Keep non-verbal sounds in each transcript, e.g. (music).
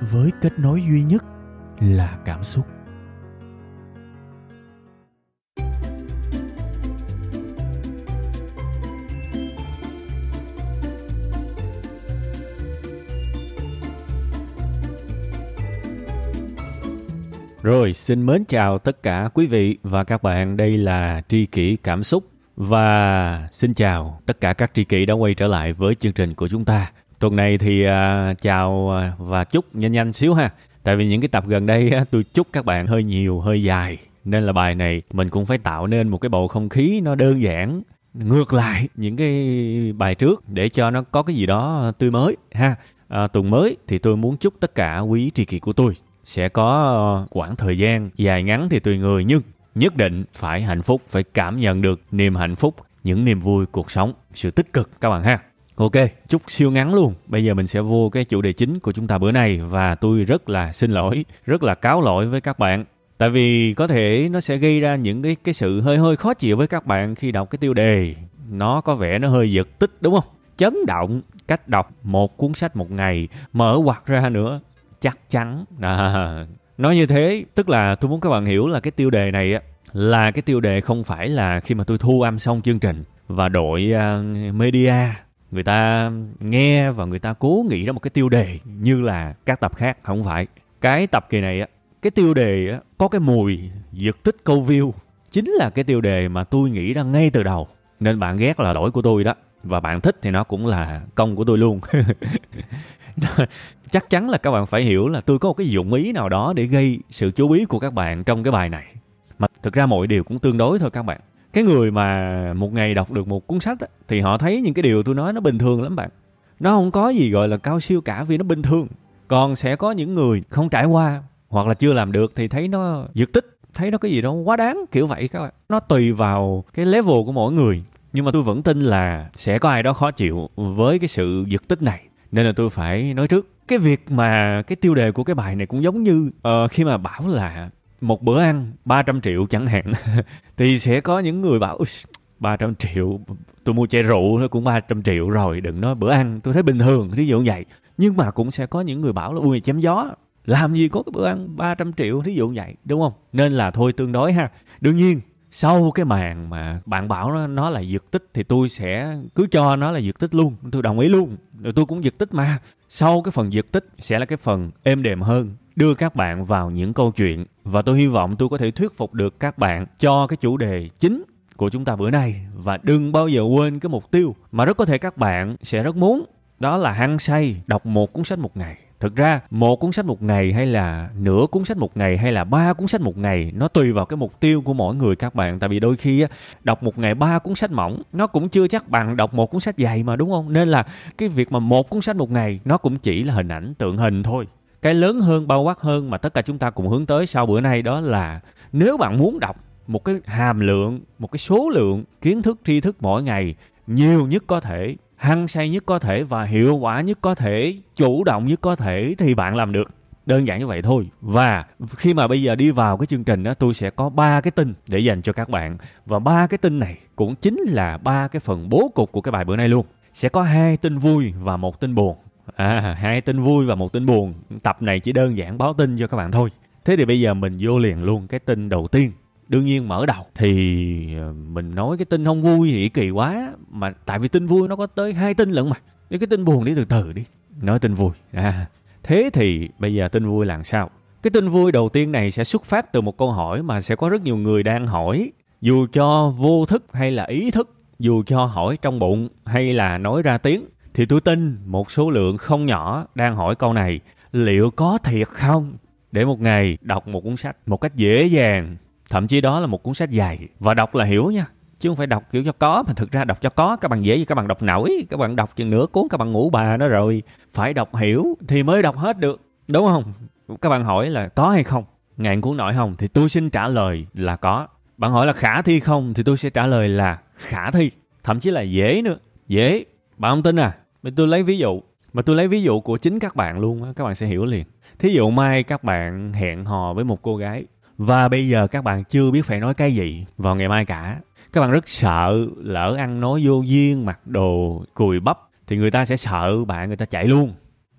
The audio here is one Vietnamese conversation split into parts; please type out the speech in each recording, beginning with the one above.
với kết nối duy nhất là cảm xúc Rồi, xin mến chào tất cả quý vị và các bạn. Đây là Tri Kỷ Cảm Xúc. Và xin chào tất cả các tri kỷ đã quay trở lại với chương trình của chúng ta. Tuần này thì uh, chào à, và chúc nhanh nhanh xíu ha. Tại vì những cái tập gần đây tôi chúc các bạn hơi nhiều, hơi dài. Nên là bài này mình cũng phải tạo nên một cái bầu không khí nó đơn giản, ngược lại những cái bài trước để cho nó có cái gì đó tươi mới ha. À, tuần mới thì tôi muốn chúc tất cả quý tri kỷ của tôi sẽ có khoảng thời gian dài ngắn thì tùy người nhưng nhất định phải hạnh phúc phải cảm nhận được niềm hạnh phúc những niềm vui cuộc sống sự tích cực các bạn ha ok chút siêu ngắn luôn. Bây giờ mình sẽ vô cái chủ đề chính của chúng ta bữa nay và tôi rất là xin lỗi rất là cáo lỗi với các bạn. Tại vì có thể nó sẽ gây ra những cái cái sự hơi hơi khó chịu với các bạn khi đọc cái tiêu đề. Nó có vẻ nó hơi giật tích đúng không? Chấn động cách đọc một cuốn sách một ngày mở quạt ra nữa chắc chắn. À, nói như thế tức là tôi muốn các bạn hiểu là cái tiêu đề này á là cái tiêu đề không phải là khi mà tôi thu âm xong chương trình và đội uh, à, media người ta nghe và người ta cố nghĩ ra một cái tiêu đề như là các tập khác, không phải. Cái tập kỳ này á, cái tiêu đề á, có cái mùi giật tích câu view. Chính là cái tiêu đề mà tôi nghĩ ra ngay từ đầu. Nên bạn ghét là lỗi của tôi đó. Và bạn thích thì nó cũng là công của tôi luôn. (laughs) Chắc chắn là các bạn phải hiểu là tôi có một cái dụng ý nào đó để gây sự chú ý của các bạn trong cái bài này. Mà thực ra mọi điều cũng tương đối thôi các bạn cái người mà một ngày đọc được một cuốn sách á, thì họ thấy những cái điều tôi nói nó bình thường lắm bạn. Nó không có gì gọi là cao siêu cả vì nó bình thường. Còn sẽ có những người không trải qua hoặc là chưa làm được thì thấy nó giật tích thấy nó cái gì đó quá đáng kiểu vậy các bạn. Nó tùy vào cái level của mỗi người. Nhưng mà tôi vẫn tin là sẽ có ai đó khó chịu với cái sự giật tích này. Nên là tôi phải nói trước. Cái việc mà cái tiêu đề của cái bài này cũng giống như uh, khi mà bảo là một bữa ăn 300 triệu chẳng hạn, (laughs) thì sẽ có những người bảo 300 triệu, tôi mua chai rượu nó cũng 300 triệu rồi, đừng nói bữa ăn, tôi thấy bình thường, thí dụ vậy. Nhưng mà cũng sẽ có những người bảo là, ui chém gió, làm gì có cái bữa ăn 300 triệu, thí dụ vậy. Đúng không? Nên là thôi tương đối ha. Đương nhiên sau cái màn mà bạn bảo nó, nó là giật tích thì tôi sẽ cứ cho nó là giật tích luôn. Tôi đồng ý luôn. Rồi tôi cũng giật tích mà. Sau cái phần giật tích sẽ là cái phần êm đềm hơn. Đưa các bạn vào những câu chuyện. Và tôi hy vọng tôi có thể thuyết phục được các bạn cho cái chủ đề chính của chúng ta bữa nay. Và đừng bao giờ quên cái mục tiêu mà rất có thể các bạn sẽ rất muốn. Đó là hăng say đọc một cuốn sách một ngày thực ra, một cuốn sách một ngày hay là nửa cuốn sách một ngày hay là ba cuốn sách một ngày, nó tùy vào cái mục tiêu của mỗi người các bạn. Tại vì đôi khi đọc một ngày ba cuốn sách mỏng, nó cũng chưa chắc bằng đọc một cuốn sách dày mà, đúng không? Nên là cái việc mà một cuốn sách một ngày, nó cũng chỉ là hình ảnh tượng hình thôi. Cái lớn hơn, bao quát hơn mà tất cả chúng ta cùng hướng tới sau bữa nay đó là nếu bạn muốn đọc một cái hàm lượng, một cái số lượng kiến thức, tri thức mỗi ngày, nhiều nhất có thể hăng say nhất có thể và hiệu quả nhất có thể, chủ động nhất có thể thì bạn làm được. Đơn giản như vậy thôi. Và khi mà bây giờ đi vào cái chương trình đó, tôi sẽ có ba cái tin để dành cho các bạn. Và ba cái tin này cũng chính là ba cái phần bố cục của cái bài bữa nay luôn. Sẽ có hai tin vui và một tin buồn. À hai tin vui và một tin buồn. Tập này chỉ đơn giản báo tin cho các bạn thôi. Thế thì bây giờ mình vô liền luôn cái tin đầu tiên đương nhiên mở đầu. Thì ờ, mình nói cái tin không vui thì kỳ quá, mà tại vì tin vui nó có tới hai tin lận mà. Nếu cái tin buồn đi, từ từ đi, nói tin vui. À thế thì bây giờ tin vui là sao? Cái tin vui đầu tiên này sẽ xuất phát từ một câu hỏi mà sẽ có rất nhiều người đang hỏi. Dù cho vô thức hay là ý thức, dù cho hỏi trong bụng hay là nói ra tiếng, thì tôi tin một số lượng không nhỏ đang hỏi câu này, liệu có thiệt không? Để một ngày đọc một cuốn sách một cách dễ dàng thậm chí đó là một cuốn sách dài. Và đọc là hiểu nha, chứ không phải đọc kiểu cho có, mà thực ra đọc cho có, các bạn dễ gì các bạn đọc nổi, các bạn đọc chừng nửa cuốn các bạn ngủ bà nó rồi. Phải đọc hiểu thì mới đọc hết được, đúng không? Các bạn hỏi là có hay không? Ngàn cuốn nổi không? Thì tôi xin trả lời là có. Bạn hỏi là khả thi không? Thì tôi sẽ trả lời là khả thi. Thậm chí là dễ nữa. Dễ. Bạn không tin à? Mình tôi lấy ví dụ. Mà tôi lấy ví dụ của chính các bạn luôn các bạn sẽ hiểu liền. Thí dụ mai các bạn hẹn hò với một cô gái và bây giờ các bạn chưa biết phải nói cái gì vào ngày mai cả. Các bạn rất sợ lỡ ăn nói vô duyên, mặc đồ, cùi bắp, thì người ta sẽ sợ bạn, người ta chạy luôn.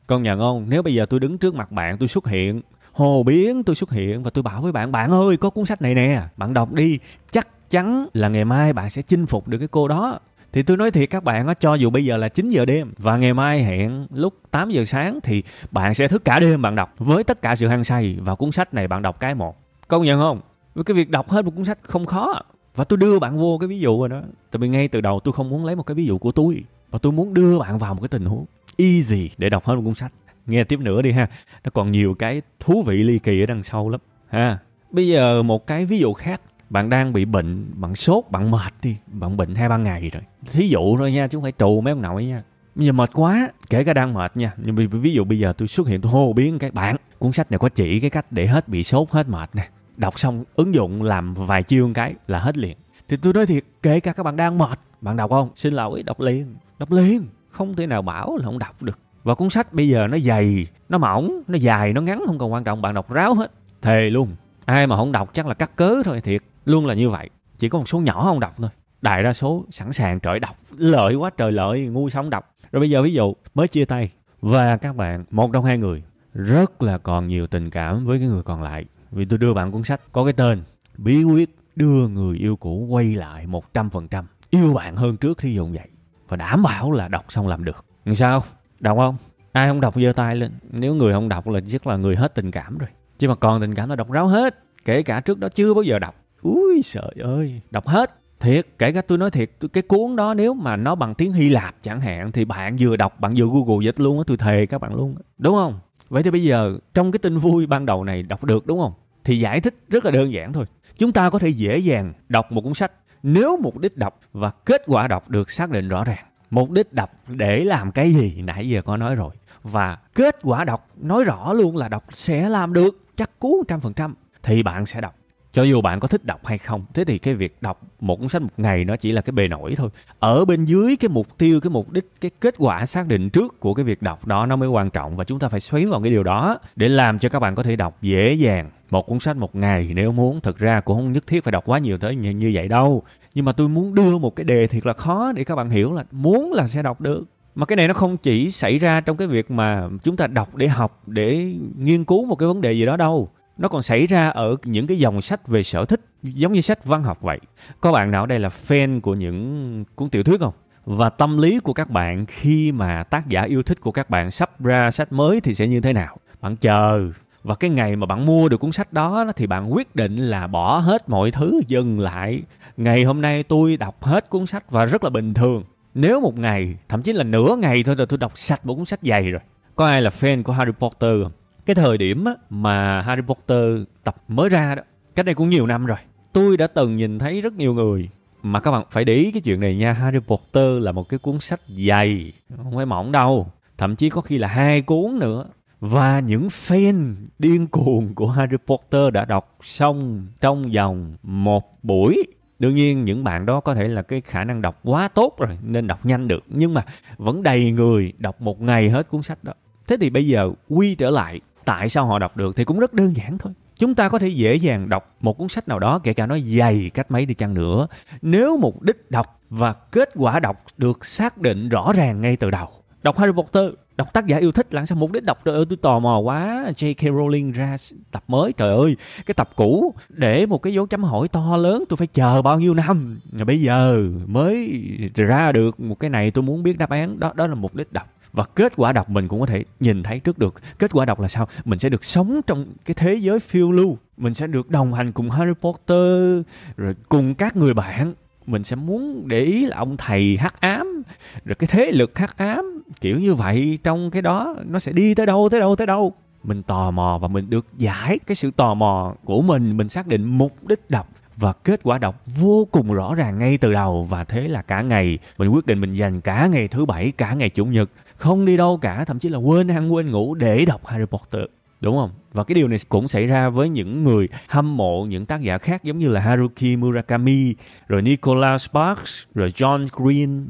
Con nhận không? Nếu bây giờ tôi đứng trước mặt bạn, tôi xuất hiện, hồ biến tôi xuất hiện và tôi bảo với bạn bạn ơi, có cuốn sách này nè, bạn đọc đi. Chắc chắn là ngày mai bạn sẽ chinh phục được cái cô đó. Thì tôi nói thiệt các bạn á, cho dù bây giờ là 9 giờ đêm và ngày mai hẹn lúc 8 giờ sáng thì bạn sẽ thức cả đêm bạn đọc với tất cả sự hăng say và cuốn sách này bạn đọc cái một công nhận không? Với cái việc đọc hết một cuốn sách không khó. Và tôi đưa bạn vô cái ví dụ rồi đó. Tại vì ngay từ đầu tôi không muốn lấy một cái ví dụ của tôi. Và tôi muốn đưa bạn vào một cái tình huống easy để đọc hết một cuốn sách. Nghe tiếp nữa đi ha. Nó còn nhiều cái thú vị ly kỳ ở đằng sau lắm. Ha. Bây giờ một cái ví dụ khác. Bạn đang bị bệnh, bạn sốt, bạn mệt đi. Bạn bệnh hai ba ngày rồi. Thí dụ thôi nha, chứ không phải trù mấy ông nội nha. Bây giờ mệt quá, kể cả đang mệt nha. Nhưng ví dụ bây giờ tôi xuất hiện, tôi hô biến cái, bạn, cuốn sách này có chỉ cái cách để hết bị sốt, hết mệt nè đọc xong ứng dụng làm vài chiêu cái là hết liền. Thì tôi nói thiệt, kể cả các bạn đang mệt, bạn đọc không? Xin lỗi, đọc liền đọc liền. Không thể nào bảo là không đọc được. Và cuốn sách bây giờ nó dày, nó mỏng, nó dài, nó ngắn, không còn quan trọng, bạn đọc ráo hết. Thề luôn, ai mà không đọc chắc là cắt cớ thôi, thiệt. Luôn là như vậy, chỉ có một số nhỏ không đọc thôi. Đại đa số sẵn sàng trời đọc, lợi quá trời lợi, ngu sống đọc. Rồi bây giờ ví dụ, mới chia tay. Và các bạn, một trong hai người, rất là còn nhiều tình cảm với cái người còn lại vì tôi đưa bạn cuốn sách có cái tên, bí quyết đưa người yêu cũ quay lại một trăm phần trăm. Yêu bạn hơn trước khi dụ vậy. Và đảm bảo là đọc xong làm được. Làm sao? Đọc không? Ai không đọc giơ tay lên. Nếu người không đọc là chắc là người hết tình cảm rồi. Chứ mà còn tình cảm là đọc ráo hết. Kể cả trước đó chưa bao giờ đọc. Ui trời ơi, đọc hết. Thiệt, kể cả tôi nói thiệt cái cuốn đó nếu mà nó bằng tiếng hy lạp chẳng hạn, thì bạn vừa đọc, bạn vừa google dịch luôn á, tôi thề các bạn luôn đúng không? Vậy thì bây giờ, trong cái tin vui ban đầu này, đọc được đúng không? Thì giải thích rất là đơn giản thôi. Chúng ta có thể dễ dàng đọc một cuốn sách. Nếu mục đích đọc và kết quả đọc được xác định rõ ràng, mục đích đọc để làm cái gì nãy giờ có nói rồi, và kết quả đọc nói rõ luôn là đọc sẽ làm được, chắc cú trăm phần trăm, thì bạn sẽ đọc cho dù bạn có thích đọc hay không thế thì cái việc đọc một cuốn sách một ngày nó chỉ là cái bề nổi thôi. Ở bên dưới cái mục tiêu cái mục đích cái kết quả xác định trước của cái việc đọc đó nó mới quan trọng và chúng ta phải xoáy vào cái điều đó để làm cho các bạn có thể đọc dễ dàng một cuốn sách một ngày. Nếu muốn thực ra cũng không nhất thiết phải đọc quá nhiều tới như, như vậy đâu. Nhưng mà tôi muốn đưa một cái đề thiệt là khó để các bạn hiểu là muốn là sẽ đọc được. Mà cái này nó không chỉ xảy ra trong cái việc mà chúng ta đọc để học để nghiên cứu một cái vấn đề gì đó đâu nó còn xảy ra ở những cái dòng sách về sở thích, giống như sách văn học vậy. Có bạn nào đây là fan của những cuốn tiểu thuyết không? Và tâm lý của các bạn khi mà tác giả yêu thích của các bạn sắp ra sách mới thì sẽ như thế nào? Bạn chờ. Và cái ngày mà bạn mua được cuốn sách đó thì bạn quyết định là bỏ hết mọi thứ, dừng lại. Ngày hôm nay tôi đọc hết cuốn sách và rất là bình thường. Nếu một ngày, thậm chí là nửa ngày thôi, là tôi đọc sạch một cuốn sách dày rồi. Có ai là fan của Harry Potter không? Cái thời điểm mà Harry Potter tập mới ra đó, cách đây cũng nhiều năm rồi, tôi đã từng nhìn thấy rất nhiều người. Mà các bạn phải để ý cái chuyện này nha, Harry Potter là một cái cuốn sách dày, không phải mỏng đâu. Thậm chí có khi là hai cuốn nữa. Và những fan điên cuồng của Harry Potter đã đọc xong trong vòng một buổi. Đương nhiên những bạn đó có thể là cái khả năng đọc quá tốt rồi, nên đọc nhanh được. Nhưng mà vẫn đầy người đọc một ngày hết cuốn sách đó. Thế thì bây giờ quy trở lại tại sao họ đọc được thì cũng rất đơn giản thôi. Chúng ta có thể dễ dàng đọc một cuốn sách nào đó, kể cả nó dày cách mấy đi chăng nữa. Nếu mục đích đọc và kết quả đọc được xác định rõ ràng ngay từ đầu. Đọc Harry Potter, đọc tác giả yêu thích, làm sao mục đích đọc trời ơi tôi tò mò quá. J.K. Rowling ra tập mới, trời ơi, cái tập cũ để một cái dấu chấm hỏi to lớn, tôi phải chờ bao nhiêu năm? Bây giờ mới ra được một cái này tôi muốn biết đáp án. Đó đó là mục đích đọc và kết quả đọc mình cũng có thể nhìn thấy trước được. Kết quả đọc là sao? Mình sẽ được sống trong cái thế giới phiêu lưu. Mình sẽ được đồng hành cùng Harry Potter, rồi cùng các người bạn. Mình sẽ muốn để ý là ông thầy hắc ám, rồi cái thế lực hắc ám, kiểu như vậy. Trong cái đó, nó sẽ đi tới đâu tới đâu tới đâu? Mình tò mò và mình được giải cái sự tò mò của mình. Mình xác định mục đích đọc và kết quả đọc vô cùng rõ ràng ngay từ đầu và thế là cả ngày mình quyết định mình dành cả ngày thứ bảy cả ngày chủ nhật không đi đâu cả thậm chí là quên ăn quên ngủ để đọc Harry Potter. Đúng không? Và cái điều này cũng xảy ra với những người hâm mộ những tác giả khác giống như là Haruki Murakami rồi Nicholas Sparks rồi John Green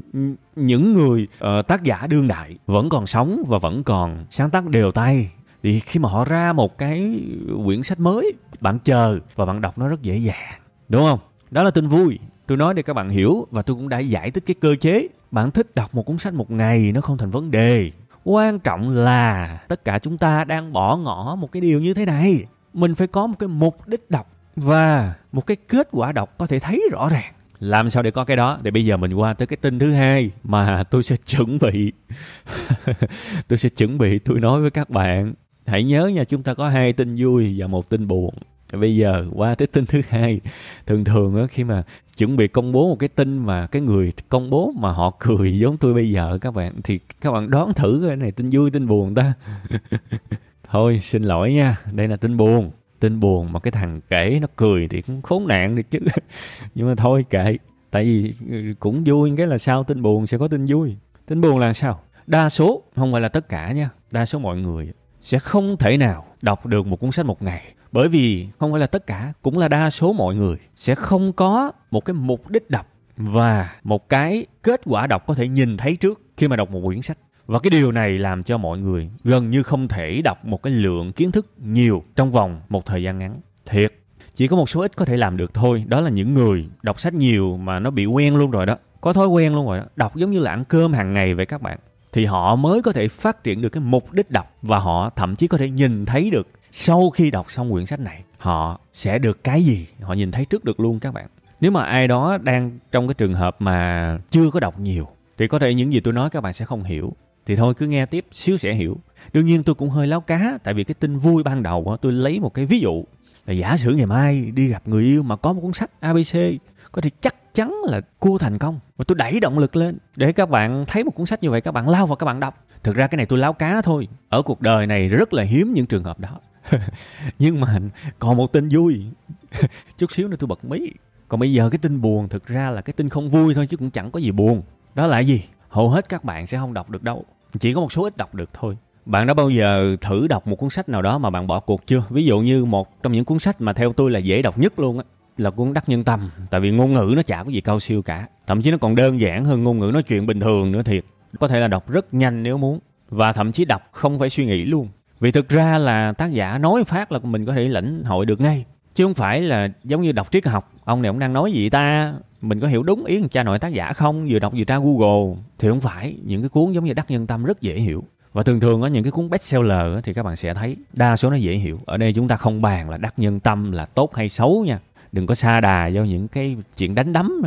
những người uh, tác giả đương đại. Vẫn còn sống và vẫn còn sáng tác đều tay. Thì khi mà họ ra một cái quyển sách mới bạn chờ và bạn đọc nó rất dễ dàng đúng không? Đó là tin vui. Tôi nói để các bạn hiểu và tôi cũng đã giải thích cái cơ chế. Bạn thích đọc một cuốn sách một ngày nó không thành vấn đề. Quan trọng là tất cả chúng ta đang bỏ ngỏ một cái điều như thế này. Mình phải có một cái mục đích đọc và một cái kết quả đọc có thể thấy rõ ràng. Làm sao để có cái đó? Thì bây giờ mình qua tới cái tin thứ hai mà tôi sẽ chuẩn bị. (laughs) Tôi sẽ chuẩn bị, tôi nói với các bạn. Hãy nhớ nha, chúng ta có hai tin vui và một tin buồn bây giờ qua tới tin thứ hai, thường thường á, khi mà chuẩn bị công bố một cái tin mà cái người công bố mà họ cười giống tôi bây giờ các bạn, thì các bạn đoán thử cái này tin vui, tin buồn ta. (laughs) Thôi, xin lỗi nha, đây là tin buồn. Tin buồn mà cái thằng kể nó cười thì cũng khốn nạn được chứ. (laughs) Nhưng mà thôi kệ, tại vì ừ, cũng vui, cái là sao tin buồn sẽ có tin vui. Tin buồn là sao? Đa số, không phải là tất cả nha, đa số mọi người sẽ không thể nào đọc được một cuốn sách một ngày. Bởi vì không phải là tất cả, cũng là đa số mọi người sẽ không có một cái mục đích đọc và một cái kết quả đọc có thể nhìn thấy trước khi mà đọc một quyển sách. Và cái điều này làm cho mọi người gần như không thể đọc một cái lượng kiến thức nhiều trong vòng một thời gian ngắn. Thiệt, chỉ có một số ít có thể làm được thôi. Đó là những người đọc sách nhiều mà nó bị quen luôn rồi đó. Có thói quen luôn rồi đó. Đọc giống như là ăn cơm hàng ngày vậy các bạn thì họ mới có thể phát triển được cái mục đích đọc và họ thậm chí có thể nhìn thấy được sau khi đọc xong quyển sách này, họ sẽ được cái gì, họ nhìn thấy trước được luôn các bạn. Nếu mà ai đó đang trong cái trường hợp mà chưa có đọc nhiều, thì có thể những gì tôi nói các bạn sẽ không hiểu. Thì thôi, cứ nghe tiếp, xíu sẽ hiểu. Đương nhiên tôi cũng hơi láo cá, tại vì cái tin vui ban đầu tôi lấy một cái ví dụ là giả sử ngày mai đi gặp người yêu mà có một cuốn sách abc có thể chắc chắn là cua thành công. Và tôi đẩy động lực lên để các bạn thấy một cuốn sách như vậy, các bạn lao vào, các bạn đọc. Thực ra cái này tôi láo cá thôi. Ở cuộc đời này rất là hiếm những trường hợp đó. (laughs) Nhưng mà còn một tin vui. (laughs) Chút xíu nữa tôi bật mí. Còn bây giờ cái tin buồn, thực ra là cái tin không vui thôi chứ cũng chẳng có gì buồn. Đó là gì? Hầu hết các bạn sẽ không đọc được đâu. Chỉ có một số ít đọc được thôi. Bạn đã bao giờ thử đọc một cuốn sách nào đó mà bạn bỏ cuộc chưa? Ví dụ như một trong những cuốn sách mà theo tôi là dễ đọc nhất luôn á là cuốn đắc nhân tâm. Tại vì ngôn ngữ nó chả có gì cao siêu cả. Thậm chí nó còn đơn giản hơn ngôn ngữ nói chuyện bình thường nữa thiệt. Có thể là đọc rất nhanh nếu muốn. Và thậm chí đọc không phải suy nghĩ luôn. Vì thực ra là tác giả nói phát là mình có thể lãnh hội được ngay. Chứ không phải là giống như đọc triết học. Ông này ông đang nói gì ta? Mình có hiểu đúng ý cha nội tác giả không? Vừa đọc vừa tra google. Thì không phải. Những cái cuốn giống như đắc nhân tâm rất dễ hiểu. Và thường thường ở những cái cuốn bestseller thì các bạn sẽ thấy đa số nó dễ hiểu. Ở đây chúng ta không bàn là đắc nhân tâm là tốt hay xấu nha đừng có xa đà do những cái chuyện đánh đấm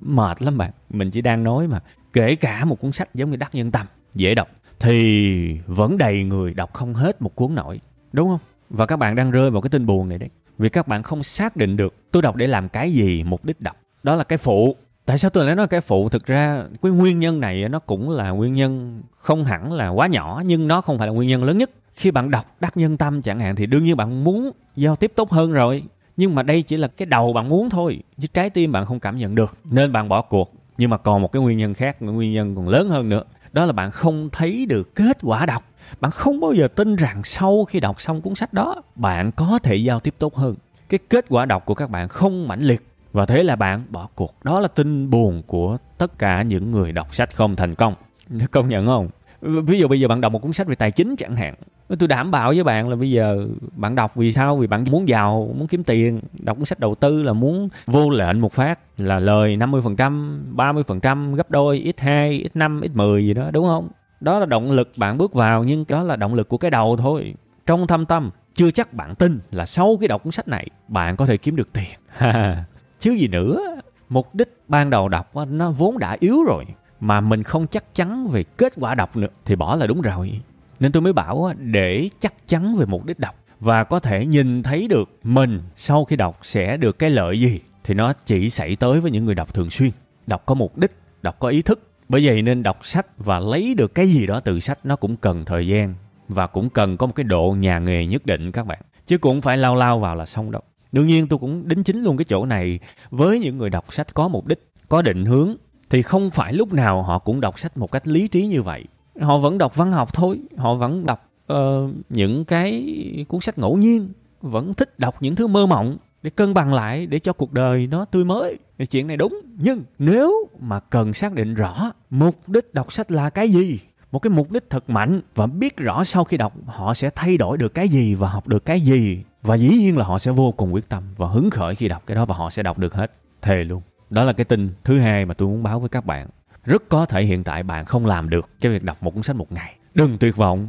mệt lắm bạn. Mình chỉ đang nói mà, kể cả một cuốn sách giống như đắc nhân tâm, dễ đọc, thì vẫn đầy người đọc không hết một cuốn nổi, đúng không? Và các bạn đang rơi vào cái tin buồn này đấy. Vì các bạn không xác định được tôi đọc để làm cái gì, mục đích đọc. Đó là cái phụ. Tại sao tôi lại nói cái phụ? Thực ra cái nguyên nhân này nó cũng là nguyên nhân không hẳn là quá nhỏ, nhưng nó không phải là nguyên nhân lớn nhất. Khi bạn đọc đắc nhân tâm chẳng hạn, thì đương nhiên bạn muốn giao tiếp tốt hơn rồi nhưng mà đây chỉ là cái đầu bạn muốn thôi, chứ trái tim bạn không cảm nhận được, nên bạn bỏ cuộc. Nhưng mà còn một cái nguyên nhân khác nguyên nhân còn lớn hơn nữa. Đó là bạn không thấy được kết quả đọc. Bạn không bao giờ tin rằng sau khi đọc xong cuốn sách đó, bạn có thể giao tiếp tốt hơn. Cái kết quả đọc của các bạn không mãnh liệt. Và thế là bạn bỏ cuộc. Đó là tin buồn của tất cả những người đọc sách không thành công. Công nhận không? Ví dụ bây giờ bạn đọc một cuốn sách về tài chính chẳng hạn tôi đảm bảo với bạn là bây giờ bạn đọc vì sao? Vì bạn muốn giàu, muốn kiếm tiền. Đọc cuốn sách đầu tư là muốn vô lệnh một phát, là lời 50% 30% gấp đôi x2 x5 x10 gì đó, đúng không? Đó là động lực bạn bước vào, nhưng đó là động lực của cái đầu thôi. Trong thâm tâm, chưa chắc bạn tin là sau khi đọc cuốn sách này, bạn có thể kiếm được tiền. (laughs) Chứ gì nữa. Mục đích ban đầu đọc nó vốn đã yếu rồi, mà mình không chắc chắn về kết quả đọc nữa, thì bỏ là đúng rồi nên tôi mới bảo để chắc chắn về mục đích đọc. Và có thể nhìn thấy được mình sau khi đọc sẽ được cái lợi gì, thì nó chỉ xảy tới với những người đọc thường xuyên. Đọc có mục đích, đọc có ý thức. Bởi vậy nên đọc sách và lấy được cái gì đó từ sách nó cũng cần thời gian và cũng cần có một cái độ nhà nghề nhất định các bạn. Chứ cũng phải lao lao vào là xong đâu. Đương nhiên tôi cũng đính chính luôn cái chỗ này. Với những người đọc sách có mục đích, có định hướng, thì không phải lúc nào họ cũng đọc sách một cách lý trí như vậy họ vẫn đọc văn học thôi. Họ vẫn đọc uh, những cái cuốn sách ngẫu nhiên. Vẫn thích đọc những thứ mơ mộng để cân bằng lại để cho cuộc đời nó tươi mới. Thì chuyện này đúng. Nhưng nếu mà cần xác định rõ mục đích đọc sách là cái gì một cái mục đích thật mạnh và biết rõ sau khi đọc họ sẽ thay đổi được cái gì và học được cái gì và dĩ nhiên là họ sẽ vô cùng quyết tâm và hứng khởi khi đọc cái đó và họ sẽ đọc được hết thề luôn. Đó là cái tin thứ hai mà tôi muốn báo với các bạn rất có thể hiện tại bạn không làm được cái việc đọc một cuốn sách một ngày. Đừng tuyệt vọng.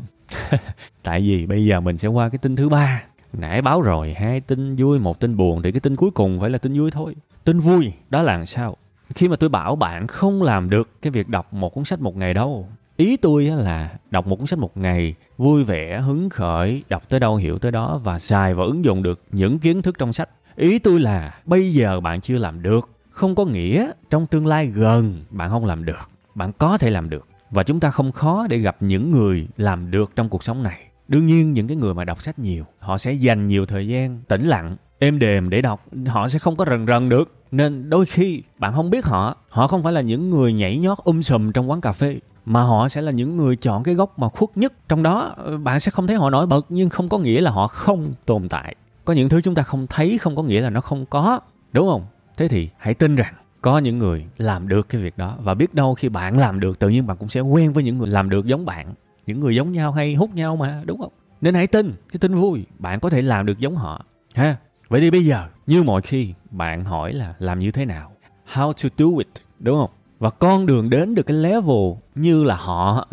(laughs) Tại vì bây giờ mình sẽ qua cái tin thứ ba. Nãy báo rồi, hai tin vui, một tin buồn, thì cái tin cuối cùng phải là tin vui thôi. Tin vui, đó là làm sao? Khi mà tôi bảo bạn không làm được cái việc đọc một cuốn sách một ngày đâu. Ý tôi là đọc một cuốn sách một ngày, vui vẻ, hứng khởi, đọc tới đâu hiểu tới đó và xài và ứng dụng được những kiến thức trong sách. Ý tôi là bây giờ bạn chưa làm được không có nghĩa trong tương lai gần bạn không làm được, bạn có thể làm được. Và chúng ta không khó để gặp những người làm được trong cuộc sống này. Đương nhiên, những cái người mà đọc sách nhiều, họ sẽ dành nhiều thời gian tĩnh lặng, êm đềm để đọc. Họ sẽ không có rần rần được. Nên đôi khi bạn không biết họ. Họ không phải là những người nhảy nhót um sùm trong quán cà phê, mà họ sẽ là những người chọn cái góc mà khuất nhất. Trong đó, bạn sẽ không thấy họ nổi bật, nhưng không có nghĩa là họ không tồn tại. Có những thứ chúng ta không thấy, không có nghĩa là nó không có. Đúng không? Thế thì hãy tin rằng có những người làm được cái việc đó. Và biết đâu khi bạn làm được, tự nhiên bạn cũng sẽ quen với những người làm được giống bạn. Những người giống nhau hay hút nhau mà, đúng không? Nên hãy tin cái tin vui. Bạn có thể làm được giống họ, ha? Vậy thì bây giờ, như mọi khi, bạn hỏi là làm như thế nào? How to do it, đúng không? Và con đường đến được cái level như là họ,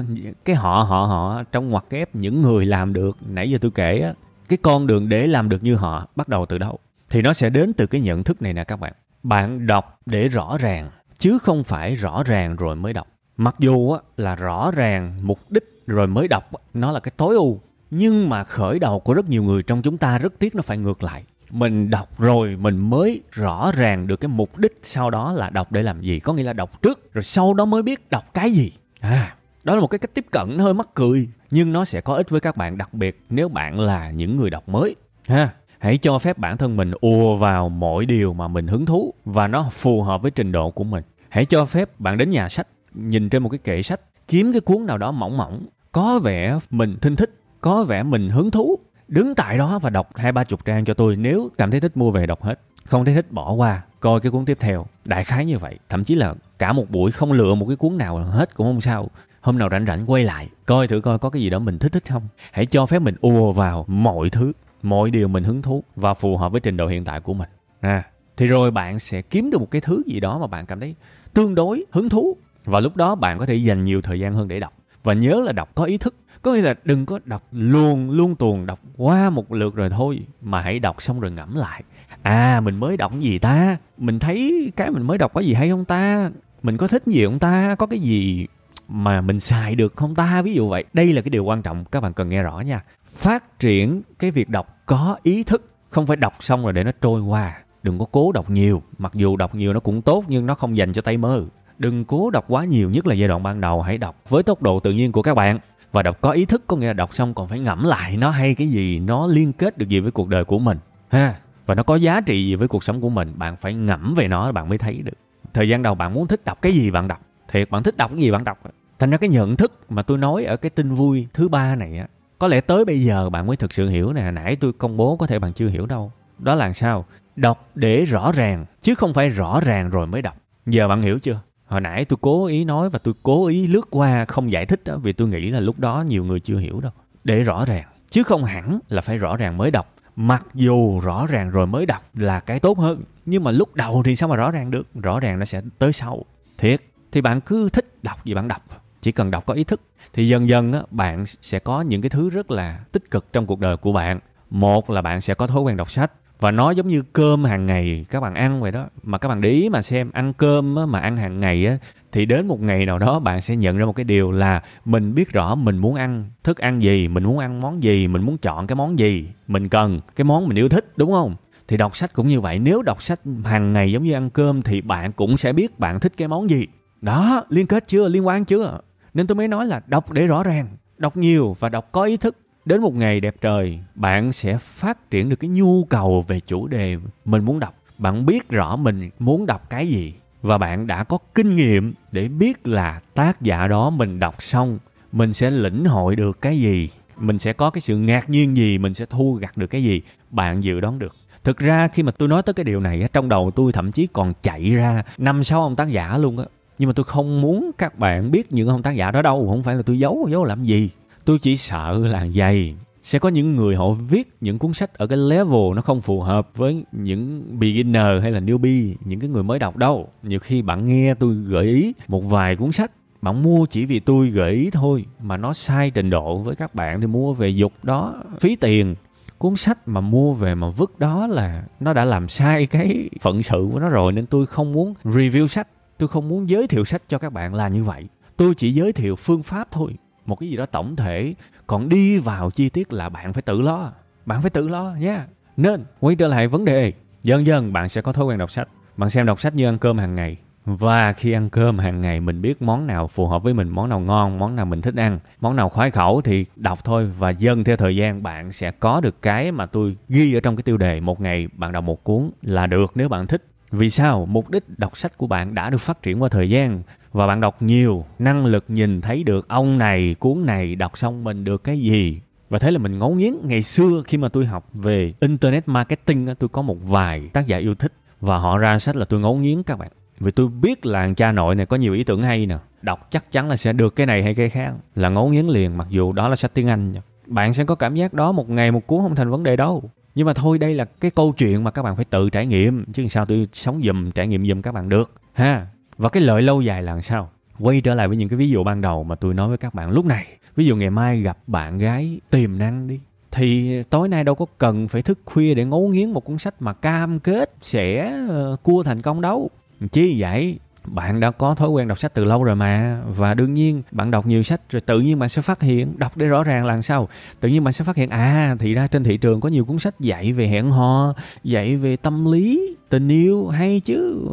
cái họ họ họ trong ngoặc kép, những người làm được, nãy giờ tôi kể á, cái con đường để làm được như họ bắt đầu từ đâu? Thì nó sẽ đến từ cái nhận thức này nè các bạn bạn đọc để rõ ràng chứ không phải rõ ràng rồi mới đọc. Mặc dù á, là rõ ràng mục đích rồi mới đọc nó là cái tối ưu nhưng mà khởi đầu của rất nhiều người trong chúng ta rất tiếc nó phải ngược lại. Mình đọc rồi mình mới rõ ràng được cái mục đích sau đó là đọc để làm gì. Có nghĩa là đọc trước rồi sau đó mới biết đọc cái gì. À đó là một cái cách tiếp cận hơi mắc cười nhưng nó sẽ có ích với các bạn đặc biệt nếu bạn là những người đọc mới. Ha hãy cho phép bản thân mình ùa vào mọi điều mà mình hứng thú và nó phù hợp với trình độ của mình. Hãy cho phép bạn đến nhà sách, nhìn trên một cái kệ sách, kiếm cái cuốn nào đó mỏng mỏng. Có vẻ mình thinh thích, có vẻ mình hứng thú. Đứng tại đó và đọc hai ba chục trang cho tôi nếu cảm thấy thích mua về đọc hết. Không thấy thích, bỏ qua, coi cái cuốn tiếp theo. Đại khái như vậy. Thậm chí là cả một buổi không lựa một cái cuốn nào hết cũng không sao. Hôm nào rảnh rảnh quay lại, coi thử coi có cái gì đó mình thích thích không. Hãy cho phép mình ùa vào mọi thứ mọi điều mình hứng thú và phù hợp với trình độ hiện tại của mình. À, thì rồi bạn sẽ kiếm được một cái thứ gì đó mà bạn cảm thấy tương đối hứng thú. Và lúc đó bạn có thể dành nhiều thời gian hơn để đọc. Và nhớ là đọc có ý thức. Có nghĩa là đừng có đọc luôn luôn tuồn đọc qua một lượt rồi thôi mà hãy đọc xong rồi ngẫm lại. À mình mới đọc cái gì ta? Mình thấy cái mình mới đọc có gì hay không ta? Mình có thích gì không ta? Có cái gì mà mình xài được không ta? Ví dụ vậy. Đây là cái điều quan trọng các bạn cần nghe rõ nha phát triển cái việc đọc có ý thức. Không phải đọc xong rồi để nó trôi qua. Đừng có cố đọc nhiều. Mặc dù đọc nhiều nó cũng tốt, nhưng nó không dành cho tay mơ. Đừng cố đọc quá nhiều, nhất là giai đoạn ban đầu. Hãy đọc với tốc độ tự nhiên của các bạn. Và đọc có ý thức có nghĩa là đọc xong còn phải ngẫm lại nó hay cái gì, nó liên kết được gì với cuộc đời của mình. Ha, và nó có giá trị gì với cuộc sống của mình, bạn phải ngẫm về nó bạn mới thấy được. Thời gian đầu bạn muốn thích đọc cái gì bạn đọc. Thiệt, bạn thích đọc cái gì bạn đọc. Thành ra cái nhận thức mà tôi nói ở cái tin vui thứ ba này á có lẽ tới bây giờ bạn mới thực sự hiểu nè nãy tôi công bố có thể bạn chưa hiểu đâu. Đó là sao? Đọc để rõ ràng, chứ không phải rõ ràng rồi mới đọc. Giờ bạn hiểu chưa? Hồi nãy tôi cố ý nói và tôi cố ý lướt qua, không giải thích đó vì tôi nghĩ là lúc đó nhiều người chưa hiểu đâu. Để rõ ràng, chứ không hẳn là phải rõ ràng mới đọc. Mặc dù rõ ràng rồi mới đọc là cái tốt hơn, nhưng mà lúc đầu thì sao mà rõ ràng được? Rõ ràng nó sẽ tới sau. Thiệt, thì bạn cứ thích đọc gì bạn đọc chỉ cần đọc có ý thức thì dần dần á, bạn sẽ có những cái thứ rất là tích cực trong cuộc đời của bạn. Một là bạn sẽ có thói quen đọc sách và nó giống như cơm hàng ngày các bạn ăn vậy đó. Mà các bạn để ý mà xem ăn cơm á, mà ăn hàng ngày á thì đến một ngày nào đó bạn sẽ nhận ra một cái điều là mình biết rõ mình muốn ăn thức ăn gì mình muốn ăn món gì mình muốn chọn cái món gì mình cần cái món mình yêu thích đúng không? Thì đọc sách cũng như vậy. Nếu đọc sách hàng ngày giống như ăn cơm thì bạn cũng sẽ biết bạn thích cái món gì. Đó liên kết chưa? Liên quan chưa? Nên tôi mới nói là đọc để rõ ràng, đọc nhiều và đọc có ý thức. Đến một ngày đẹp trời, bạn sẽ phát triển được cái nhu cầu về chủ đề mình muốn đọc. Bạn biết rõ mình muốn đọc cái gì và bạn đã có kinh nghiệm để biết là tác giả đó mình đọc xong, mình sẽ lĩnh hội được cái gì, mình sẽ có cái sự ngạc nhiên gì, mình sẽ thu gặt được cái gì, bạn dự đoán được. Thực ra khi mà tôi nói tới cái điều này trong đầu tôi thậm chí còn chạy ra năm sáu ông tác giả luôn á nhưng mà tôi không muốn các bạn biết những ông tác giả đó đâu, không phải là tôi giấu giấu làm gì. Tôi chỉ sợ là dày, sẽ có những người họ viết những cuốn sách ở cái level nó không phù hợp với những beginner hay là newbie, những cái người mới đọc đâu. Nhiều khi bạn nghe tôi gợi ý một vài cuốn sách, bạn mua chỉ vì tôi gợi ý thôi, mà nó sai trình độ với các bạn thì mua về dục đó, phí tiền. Cuốn sách mà mua về mà vứt đó là nó đã làm sai cái phận sự của nó rồi, nên tôi không muốn review sách tôi không muốn giới thiệu sách cho các bạn là như vậy. Tôi chỉ giới thiệu phương pháp thôi. Một cái gì đó tổng thể. Còn đi vào chi tiết là bạn phải tự lo. Bạn phải tự lo nhé nên, quay trở lại vấn đề. Dần dần bạn sẽ có thói quen đọc sách. Bạn xem đọc sách như ăn cơm hàng ngày. Và khi ăn cơm hàng ngày, mình biết món nào phù hợp với mình, món nào ngon, món nào mình thích ăn, món nào khoái khẩu thì đọc thôi. Và dần theo thời gian, bạn sẽ có được cái mà tôi ghi ở trong cái tiêu đề. Một ngày bạn đọc một cuốn là được, nếu bạn thích vì sao? Mục đích đọc sách của bạn đã được phát triển qua thời gian và bạn đọc nhiều, năng lực nhìn thấy được ông này, cuốn này, đọc xong mình được cái gì? Và thế là mình ngấu nghiến. Ngày xưa khi mà tôi học về internet marketing tôi có một vài tác giả yêu thích và họ ra sách là tôi ngấu nghiến các bạn. Vì tôi biết là cha nội này có nhiều ý tưởng hay nè. Đọc chắc chắn là sẽ được cái này hay cái khác. Là ngấu nghiến liền, mặc dù đó là sách tiếng anh bạn sẽ có cảm giác đó một ngày một cuốn không thành vấn đề đâu nhưng mà thôi, đây là cái câu chuyện mà các bạn phải tự trải nghiệm, chứ sao tôi sống dùm trải nghiệm dùm các bạn được, ha? Và cái lợi lâu dài là sao? Quay trở lại với những cái ví dụ ban đầu mà tôi nói với các bạn lúc này. Ví dụ ngày mai gặp bạn gái tiềm năng đi, thì tối nay đâu có cần phải thức khuya để ngấu nghiến một cuốn sách mà cam kết sẽ ờ, cua thành công đâu. Chi vậy? Bạn đã có thói quen đọc sách từ lâu rồi mà, và đương nhiên bạn đọc nhiều sách rồi tự nhiên bạn sẽ phát hiện, đọc để rõ ràng là sao? Tự nhiên bạn sẽ phát hiện à thì ra trên thị trường có nhiều cuốn sách dạy về hẹn hò, dạy về tâm lý, tình yêu, hay chứ,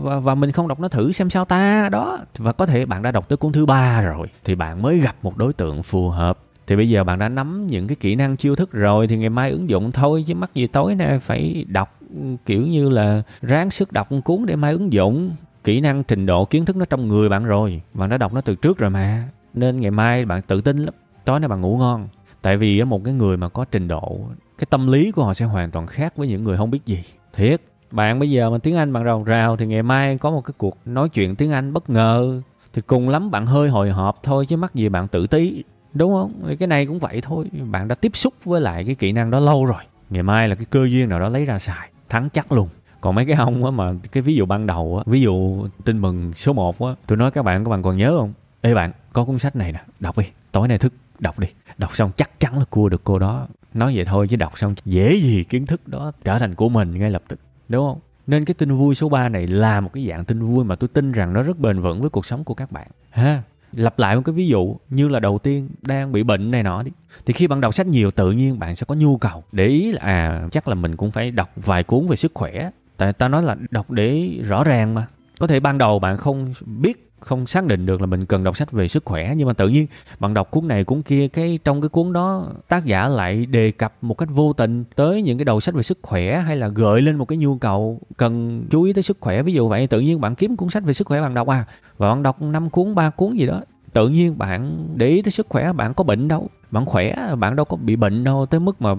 và và mình không đọc nó thử xem sao ta, đó. Và có thể bạn đã đọc tới cuốn thứ ba rồi, thì bạn mới gặp một đối tượng phù hợp. Thì bây giờ bạn đã nắm những cái kỹ năng chiêu thức rồi, thì ngày mai ứng dụng thôi, chứ mắc gì tối nay phải đọc, kiểu như là ráng sức đọc cuốn để mai ứng dụng kỹ năng trình độ kiến thức nó trong người bạn rồi, bạn đã đọc nó từ trước rồi mà. Nên ngày mai bạn tự tin lắm, tối nay bạn ngủ ngon. Tại vì một cái người mà có trình độ, cái tâm lý của họ sẽ hoàn toàn khác với những người không biết gì. Thiệt, bạn bây giờ mà tiếng anh bạn rào rào thì ngày mai có một cái cuộc nói chuyện tiếng anh bất ngờ. Thì cùng lắm bạn hơi hồi hộp thôi, chứ mắc gì bạn tự tí, đúng không? Thì cái này cũng vậy thôi, bạn đã tiếp xúc với lại cái kỹ năng đó lâu rồi. Ngày mai là cái cơ duyên nào đó lấy ra xài, thắng chắc luôn còn mấy cái ông á mà, cái ví dụ ban đầu á, ví dụ tin mừng số 1 á, tôi nói các bạn các bạn còn nhớ không? Ê bạn, có cuốn sách này nè, đọc đi, tối nay thức, đọc đi. Đọc xong chắc chắn là cua được cô đó. Nói vậy thôi chứ đọc xong dễ gì kiến thức đó trở thành của mình ngay lập tức, đúng không? Nên cái tin vui số 3 này là một cái dạng tin vui mà tôi tin rằng nó rất bền vững với cuộc sống của các bạn. Ha, lặp lại một cái ví dụ như là đầu tiên đang bị bệnh này nọ đi. Thì khi bạn đọc sách nhiều tự nhiên bạn sẽ có nhu cầu để ý là à chắc là mình cũng phải đọc vài cuốn về sức khỏe tại ta nói là đọc để rõ ràng mà. Có thể ban đầu bạn không biết, không xác định được là mình cần đọc sách về sức khỏe, nhưng mà tự nhiên bạn đọc cuốn này, cuốn kia, cái trong cái cuốn đó, tác giả lại đề cập một cách vô tình tới những cái đầu sách về sức khỏe hay là gợi lên một cái nhu cầu cần chú ý tới sức khỏe. Ví dụ vậy, tự nhiên bạn kiếm cuốn sách về sức khỏe bạn đọc à và bạn đọc năm cuốn, ba cuốn gì đó, tự nhiên bạn để ý tới sức khỏe, bạn có bệnh đâu bạn khỏe bạn đâu có bị bệnh đâu tới mức mà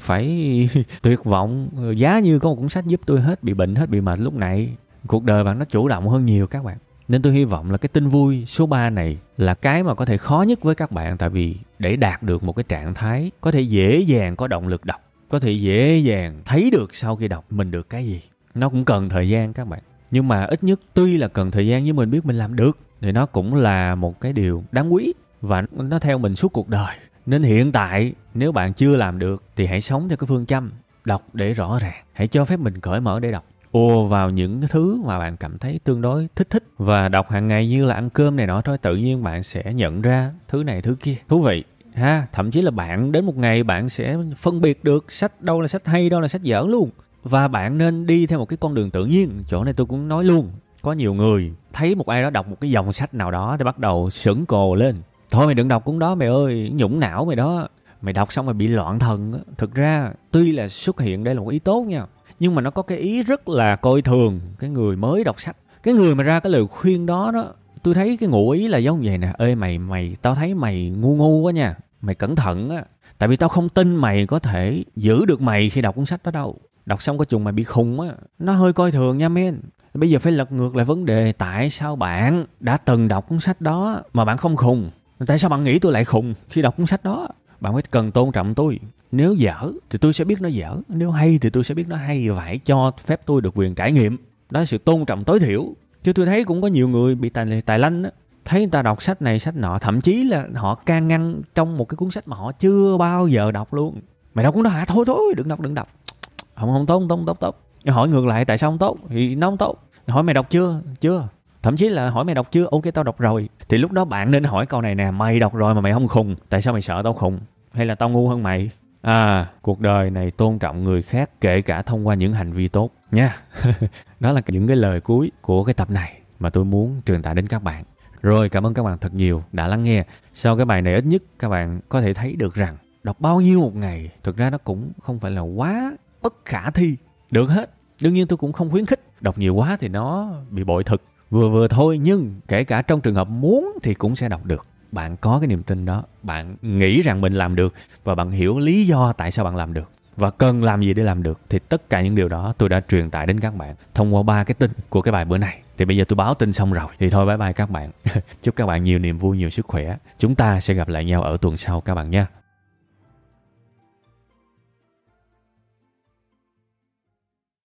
phải (laughs) tuyệt vọng giá như có một cuốn sách giúp tôi hết bị bệnh hết bị mệt lúc này cuộc đời bạn nó chủ động hơn nhiều các bạn nên tôi hy vọng là cái tin vui số 3 này là cái mà có thể khó nhất với các bạn tại vì để đạt được một cái trạng thái có thể dễ dàng có động lực đọc, có thể dễ dàng thấy được sau khi đọc mình được cái gì. Nó cũng cần thời gian các bạn. Nhưng mà ít nhất tuy là cần thời gian nhưng mình biết mình làm được thì nó cũng là một cái điều đáng quý và nó theo mình suốt cuộc đời. Nên hiện tại, nếu bạn chưa làm được, thì hãy sống theo cái phương châm đọc để rõ ràng. Hãy cho phép mình cởi mở để đọc. Ùa vào những thứ mà bạn cảm thấy tương đối thích thích và đọc hàng ngày như là ăn cơm này nọ thôi, tự nhiên bạn sẽ nhận ra thứ này thứ kia. Thú vị, ha? Thậm chí là bạn, đến một ngày bạn sẽ phân biệt được sách đâu là sách hay, đâu là sách dở luôn. Và bạn nên đi theo một cái con đường tự nhiên. Chỗ này tôi cũng nói luôn, có nhiều người thấy một ai đó đọc một cái dòng sách nào đó thì bắt đầu sững cồ lên thôi mày đừng đọc cuốn đó mày ơi, nhũng não mày đó. Mày đọc xong mày bị loạn thần thực ra, tuy là xuất hiện đây là một ý tốt nha, nhưng mà nó có cái ý rất là coi thường cái người mới đọc sách. Cái người mà ra cái lời khuyên đó đó, tôi thấy cái ngụ ý là giống vậy nè. Ơi mày mày, tao thấy mày ngu ngu quá nha. Mày cẩn thận á. Tại vì tao không tin mày có thể giữ được mày khi đọc cuốn sách đó đâu. Đọc xong có chừng mày bị khùng á. Nó hơi coi thường nha, men. Bây giờ phải lật ngược lại vấn đề tại sao bạn đã từng đọc cuốn sách đó mà bạn không khùng? Tại sao bạn nghĩ tôi lại khùng khi đọc cuốn sách đó? Bạn phải cần tôn trọng tôi. Nếu dở thì tôi sẽ biết nó dở. Nếu hay thì tôi sẽ biết nó hay và hãy cho phép tôi được quyền trải nghiệm. Đó là sự tôn trọng tối thiểu. Chứ tôi thấy cũng có nhiều người bị tài tài lanh á. Thấy người ta đọc sách này, sách nọ. Thậm chí là họ can ngăn trong một cái cuốn sách mà họ chưa bao giờ đọc luôn. Mày đọc cuốn đó hả? Thôi thôi, đừng đọc đừng đọc. Không không tốt không tốt không tốt tốt. Hỏi ngược lại, tại sao không tốt? Thì nó không tốt. Hỏi mày đọc chưa? Chưa thậm chí là hỏi mày đọc chưa? Ok, tao đọc rồi. Thì lúc đó bạn nên hỏi câu này nè, mày đọc rồi mà mày không khùng, tại sao mày sợ tao khùng? Hay là tao ngu hơn mày? À cuộc đời này tôn trọng người khác kể cả thông qua những hành vi tốt nha. (laughs) Đó là những cái lời cuối của cái tập này mà tôi muốn truyền tải đến các bạn. Rồi, cảm ơn các bạn thật nhiều đã lắng nghe. Sau cái bài này ít nhất các bạn có thể thấy được rằng đọc bao nhiêu một ngày, thực ra nó cũng không phải là quá bất khả thi. Được hết. Đương nhiên tôi cũng không khuyến khích. Đọc nhiều quá thì nó bị bội thực vừa vừa thôi, nhưng kể cả trong trường hợp muốn thì cũng sẽ đọc được. Bạn có cái niềm tin đó, bạn nghĩ rằng mình làm được và bạn hiểu lý do tại sao bạn làm được và cần làm gì để làm được thì tất cả những điều đó tôi đã truyền tải đến các bạn thông qua ba cái tin của cái bài bữa này thì bây giờ tôi báo tin xong rồi. Thì thôi, bye bye các bạn. (laughs) Chúc các bạn nhiều niềm vui, nhiều sức khỏe. Chúng ta sẽ gặp lại nhau ở tuần sau các bạn nhé